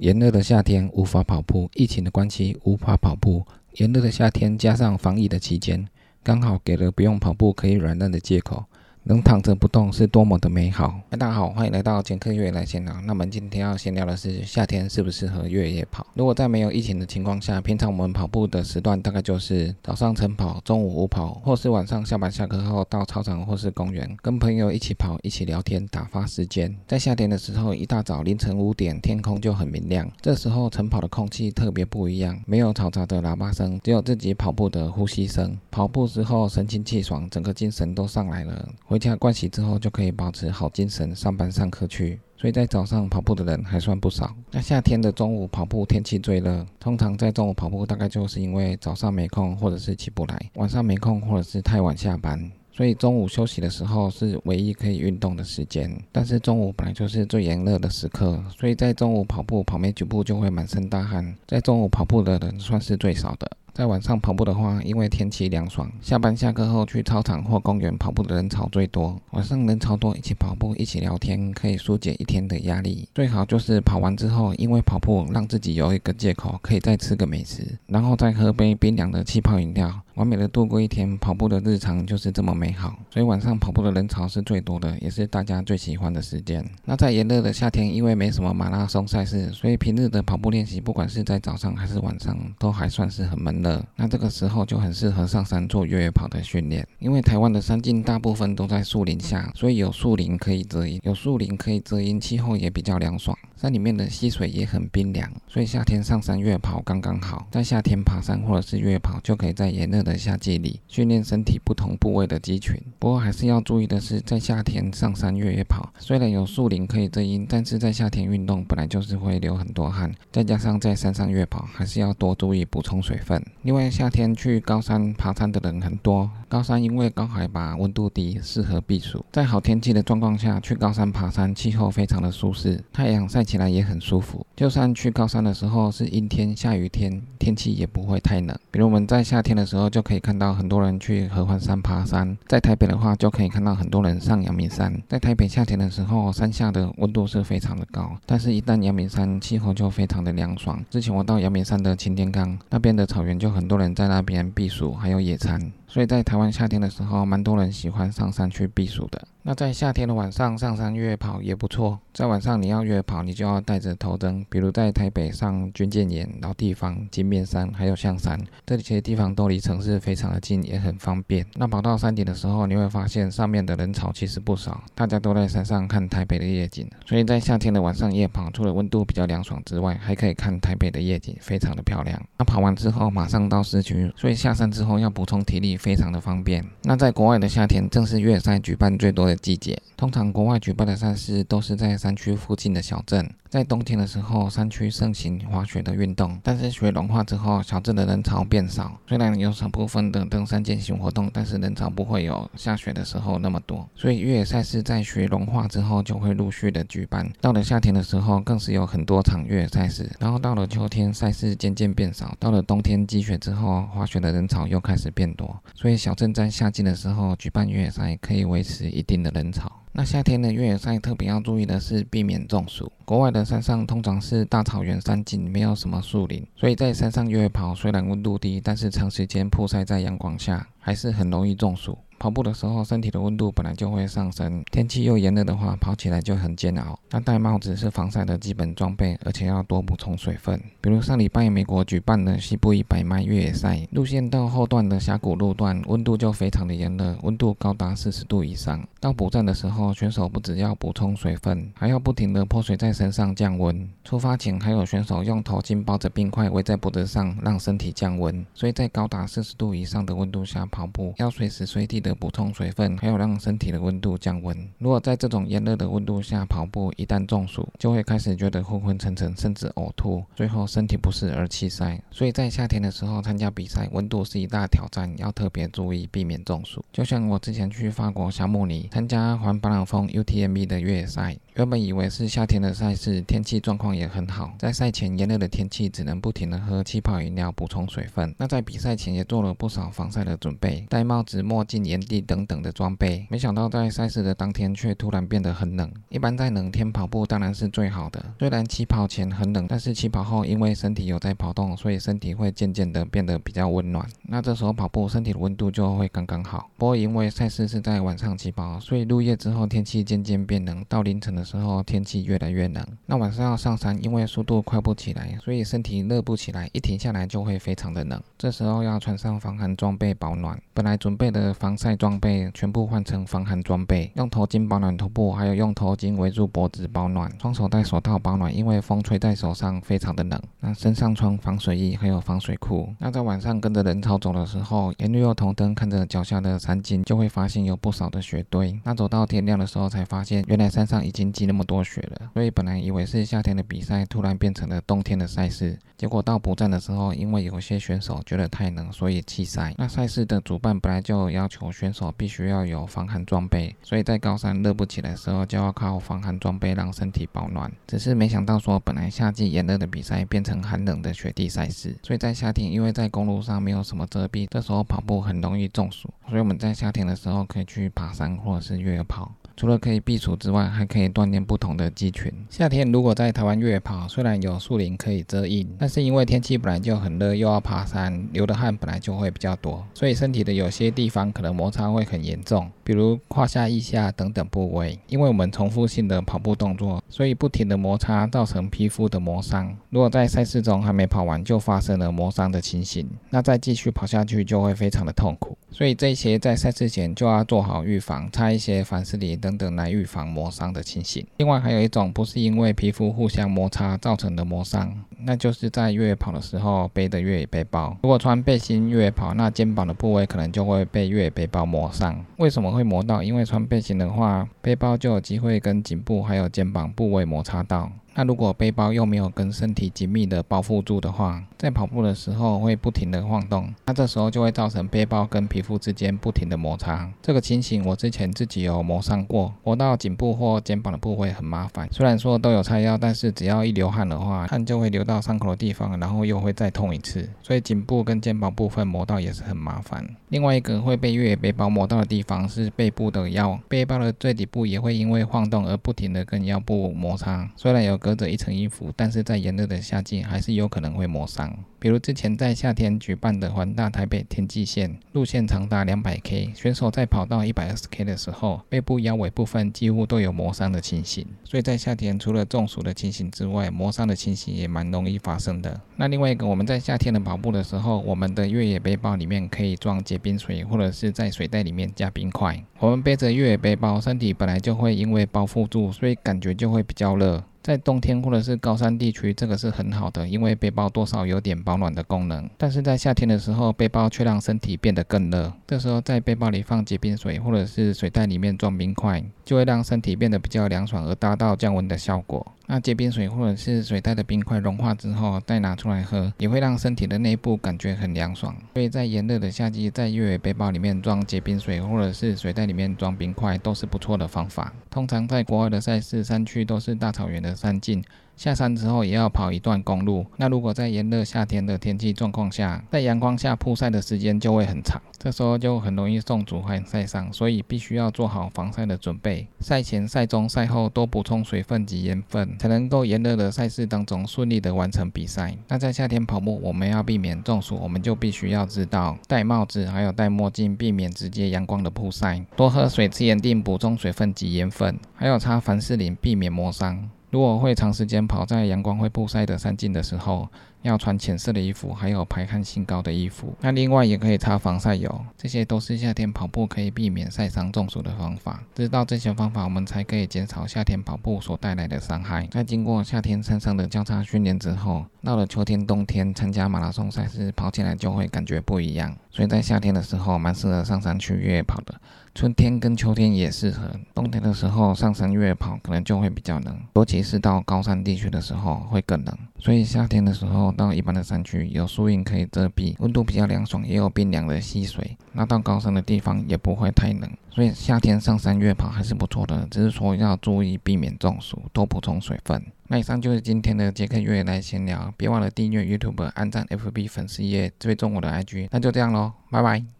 炎热的夏天无法跑步，疫情的关系无法跑步。炎热的夏天加上防疫的期间，刚好给了不用跑步可以软烂的借口。能躺着不动是多么的美好！大家好，欢迎来到简克越野来闲聊。那我们今天要闲聊的是夏天适不适合越野跑。如果在没有疫情的情况下，平常我们跑步的时段大概就是早上晨跑、中午午跑，或是晚上下班下课后到操场或是公园跟朋友一起跑、一起聊天打发时间。在夏天的时候，一大早凌晨五点，天空就很明亮，这时候晨跑的空气特别不一样，没有嘈杂的喇叭声，只有自己跑步的呼吸声。跑步之后神清气爽，整个精神都上来了。回家盥洗之后，就可以保持好精神，上班上课去。所以在早上跑步的人还算不少。那夏天的中午跑步，天气最热，通常在中午跑步，大概就是因为早上没空，或者是起不来；晚上没空，或者是太晚下班。所以中午休息的时候是唯一可以运动的时间。但是中午本来就是最炎热的时刻，所以在中午跑步，跑没几步就会满身大汗。在中午跑步的人算是最少的。在晚上跑步的话，因为天气凉爽，下班下课后去操场或公园跑步的人潮最多。晚上人潮多，一起跑步，一起聊天，可以疏解一天的压力。最好就是跑完之后，因为跑步让自己有一个借口，可以再吃个美食，然后再喝杯冰凉的气泡饮料。完美的度过一天跑步的日常就是这么美好，所以晚上跑步的人潮是最多的，也是大家最喜欢的时间。那在炎热的夏天，因为没什么马拉松赛事，所以平日的跑步练习，不管是在早上还是晚上，都还算是很闷热。那这个时候就很适合上山做越野跑的训练，因为台湾的山径大部分都在树林下，所以有树林可以遮阴，有树林可以遮阴，气候也比较凉爽。山里面的溪水也很冰凉，所以夏天上山越野跑刚刚好。在夏天爬山或者是越野跑，就可以在炎热的夏季里训练身体不同部位的肌群。不过还是要注意的是，在夏天上山越野跑，虽然有树林可以遮阴，但是在夏天运动本来就是会流很多汗，再加上在山上越野跑，还是要多注意补充水分。另外，夏天去高山爬山的人很多。高山因为高海拔、温度低，适合避暑。在好天气的状况下去高山爬山，气候非常的舒适，太阳晒起来也很舒服。就算去高山的时候是阴天、下雨天，天气也不会太冷。比如我们在夏天的时候就可以看到很多人去合欢山爬山，在台北的话就可以看到很多人上阳明山。在台北夏天的时候，山下的温度是非常的高，但是一旦阳明山气候就非常的凉爽。之前我到阳明山的擎天岗那边的草原，就很多人在那边避暑，还有野餐。所以在台湾夏天的时候，蛮多人喜欢上山去避暑的。那在夏天的晚上上山越跑也不错。在晚上你要越跑，你就要带着头灯，比如在台北上军舰岩、老地方、金面山，还有象山，这些地方都离城市非常的近，也很方便。那跑到山顶的时候，你会发现上面的人潮其实不少，大家都在山上看台北的夜景。所以在夏天的晚上夜跑，除了温度比较凉爽之外，还可以看台北的夜景，非常的漂亮。那跑完之后马上到市区，所以下山之后要补充体力，非常的方便。那在国外的夏天，正是越野赛举办最多的季节。通常国外举办的赛事都是在山区附近的小镇。在冬天的时候，山区盛行滑雪的运动，但是雪融化之后，小镇的人潮变少。虽然有少部分的登山健行活动，但是人潮不会有下雪的时候那么多。所以越野赛事在雪融化之后就会陆续的举办。到了夏天的时候，更是有很多场越野赛事。然后到了秋天，赛事渐渐变少。到了冬天积雪之后，滑雪的人潮又开始变多。所以小镇在夏季的时候举办越野赛，可以维持一定的人潮。那夏天的越野赛特别要注意的是避免中暑。国外的山上通常是大草原山景，没有什么树林，所以在山上越野跑虽然温度低，但是长时间曝晒在阳光下，还是很容易中暑。跑步的时候，身体的温度本来就会上升，天气又炎热的话，跑起来就很煎熬。那戴帽子是防晒的基本装备，而且要多补充水分。比如上礼拜美国举办的西部一百迈越野赛，路线到后段的峡谷路段，温度就非常的炎热，温度高达四十度以上。到补站的时候，选手不只要补充水分，还要不停的泼水在身上降温。出发前还有选手用头巾包着冰块围在脖子上，让身体降温。所以在高达四十度以上的温度下跑步，要随时随地的。补充水分，还有让身体的温度降温。如果在这种炎热的温度下跑步，一旦中暑，就会开始觉得昏昏沉沉，甚至呕吐，最后身体不适而弃赛。所以在夏天的时候参加比赛，温度是一大挑战，要特别注意避免中暑。就像我之前去法国小穆尼参加环巴朗峰 UTMB 的越野赛，原本以为是夏天的赛事，天气状况也很好。在赛前炎热的天气，只能不停的喝气泡饮料补充水分。那在比赛前也做了不少防晒的准备，戴帽子、墨镜、眼地等等的装备。没想到在赛事的当天却突然变得很冷。一般在冷天跑步当然是最好的，虽然起跑前很冷，但是起跑后因为身体有在跑动，所以身体会渐渐的变得比较温暖。那这时候跑步身体的温度就会刚刚好。不过因为赛事是在晚上起跑，所以入夜之后天气渐渐变冷，到凌晨的时候天气。越来越冷，那晚上要上山，因为速度快不起来，所以身体热不起来，一停下来就会非常的冷。这时候要穿上防寒装备保暖，本来准备的防晒装备全部换成防寒装备，用头巾保暖头部，还有用头巾围住脖子保暖，双手戴手套保暖，因为风吹在手上非常的冷。那身上穿防水衣，还有防水裤。那在晚上跟着人潮走的时候，沿路用头灯看着脚下的山景，就会发现有不少的雪堆。那走到天亮的时候，才发现原来山上已经积那么多雪了。所以本来以为是夏天的比赛，突然变成了冬天的赛事。结果到补站的时候，因为有些选手觉得太冷，所以弃赛。那赛事的主办本来就要求选手必须要有防寒装备，所以在高山热不起来的时候，就要靠防寒装备让身体保暖。只是没想到说，本来夏季炎热的比赛变成寒冷的雪地赛事。所以在夏天，因为在公路上没有什么遮蔽，这时候跑步很容易中暑。所以我们在夏天的时候可以去爬山或者是越野跑。除了可以避暑之外，还可以锻炼不同的肌群。夏天如果在台湾越野跑，虽然有树林可以遮阴，但是因为天气本来就很热，又要爬山，流的汗本来就会比较多，所以身体的有些地方可能摩擦会很严重，比如胯下、腋下等等部位。因为我们重复性的跑步动作，所以不停的摩擦造成皮肤的磨伤。如果在赛事中还没跑完就发生了磨伤的情形，那再继续跑下去就会非常的痛苦。所以这些在赛事前就要做好预防，擦一些凡士林等等来预防磨伤的情形。另外还有一种不是因为皮肤互相摩擦造成的磨伤，那就是在越野跑的时候背的越野背包。如果穿背心越野跑，那肩膀的部位可能就会被越野背包磨伤。为什么会磨到？因为穿背心的话，背包就有机会跟颈部还有肩膀部位摩擦到。那如果背包又没有跟身体紧密的包覆住的话，在跑步的时候会不停的晃动，那这时候就会造成背包跟皮肤之间不停的摩擦。这个情形我之前自己有磨伤过，磨到颈部或肩膀的部位很麻烦。虽然说都有擦药，但是只要一流汗的话，汗就会流到伤口的地方，然后又会再痛一次。所以颈部跟肩膀部分磨到也是很麻烦。另外一个会被越野背包磨到的地方是背部的腰，背包的最底部也会因为晃动而不停的跟腰部摩擦。虽然有隔着一层衣服，但是在炎热的夏季还是有可能会磨伤。比如之前在夏天举办的环大台北天际线，路线长达两百 K，选手在跑到一百二十 K 的时候，背部腰尾部分几乎都有磨伤的情形。所以在夏天除了中暑的情形之外，磨伤的情形也蛮容易发生的。那另外一个，我们在夏天的跑步的时候，我们的越野背包里面可以装结冰水，或者是在水袋里面加冰块。我们背着越野背包，身体本来就会因为包覆住，所以感觉就会比较热。在冬天或者是高山地区，这个是很好的，因为背包多少有点保暖的功能。但是在夏天的时候，背包却让身体变得更热。这时候在背包里放几瓶水，或者是水袋里面装冰块，就会让身体变得比较凉爽，而达到降温的效果。那结冰水或者是水袋的冰块融化之后，再拿出来喝，也会让身体的内部感觉很凉爽。所以在炎热的夏季，在越野背包里面装结冰水，或者是水袋里面装冰块，都是不错的方法。通常在国外的赛事山区都是大草原的山径。下山之后也要跑一段公路，那如果在炎热夏天的天气状况下，在阳光下曝晒的时间就会很长，这时候就很容易中暑和晒伤，所以必须要做好防晒的准备。赛前、赛中、赛后多补充水分及盐分，才能够炎热的赛事当中顺利的完成比赛。那在夏天跑步，我们要避免中暑，我们就必须要知道戴帽子，还有戴墨镜，避免直接阳光的曝晒。多喝水、吃盐锭，补充水分及盐分，还有擦凡士林，避免磨伤。如果会长时间跑在阳光会曝晒的山径的时候，要穿浅色的衣服，还有排汗性高的衣服。那另外也可以擦防晒油，这些都是夏天跑步可以避免晒伤中暑的方法。知道这些方法，我们才可以减少夏天跑步所带来的伤害。在经过夏天山上的交叉训练之后，到了秋天、冬天参加马拉松赛事，跑起来就会感觉不一样。所以在夏天的时候，蛮适合上山去越野跑的。春天跟秋天也适合，冬天的时候上山越野跑可能就会比较冷，尤其是到高山地区的时候会更冷。所以夏天的时候到一般的山区有树荫可以遮蔽，温度比较凉爽，也有冰凉的溪水。那到高山的地方也不会太冷，所以夏天上山越跑还是不错的，只是说要注意避免中暑，多补充水分。那以上就是今天的杰克月来闲聊，别忘了订阅 YouTube、按赞 FB 粉丝页、追踪我的 IG。那就这样喽，拜拜。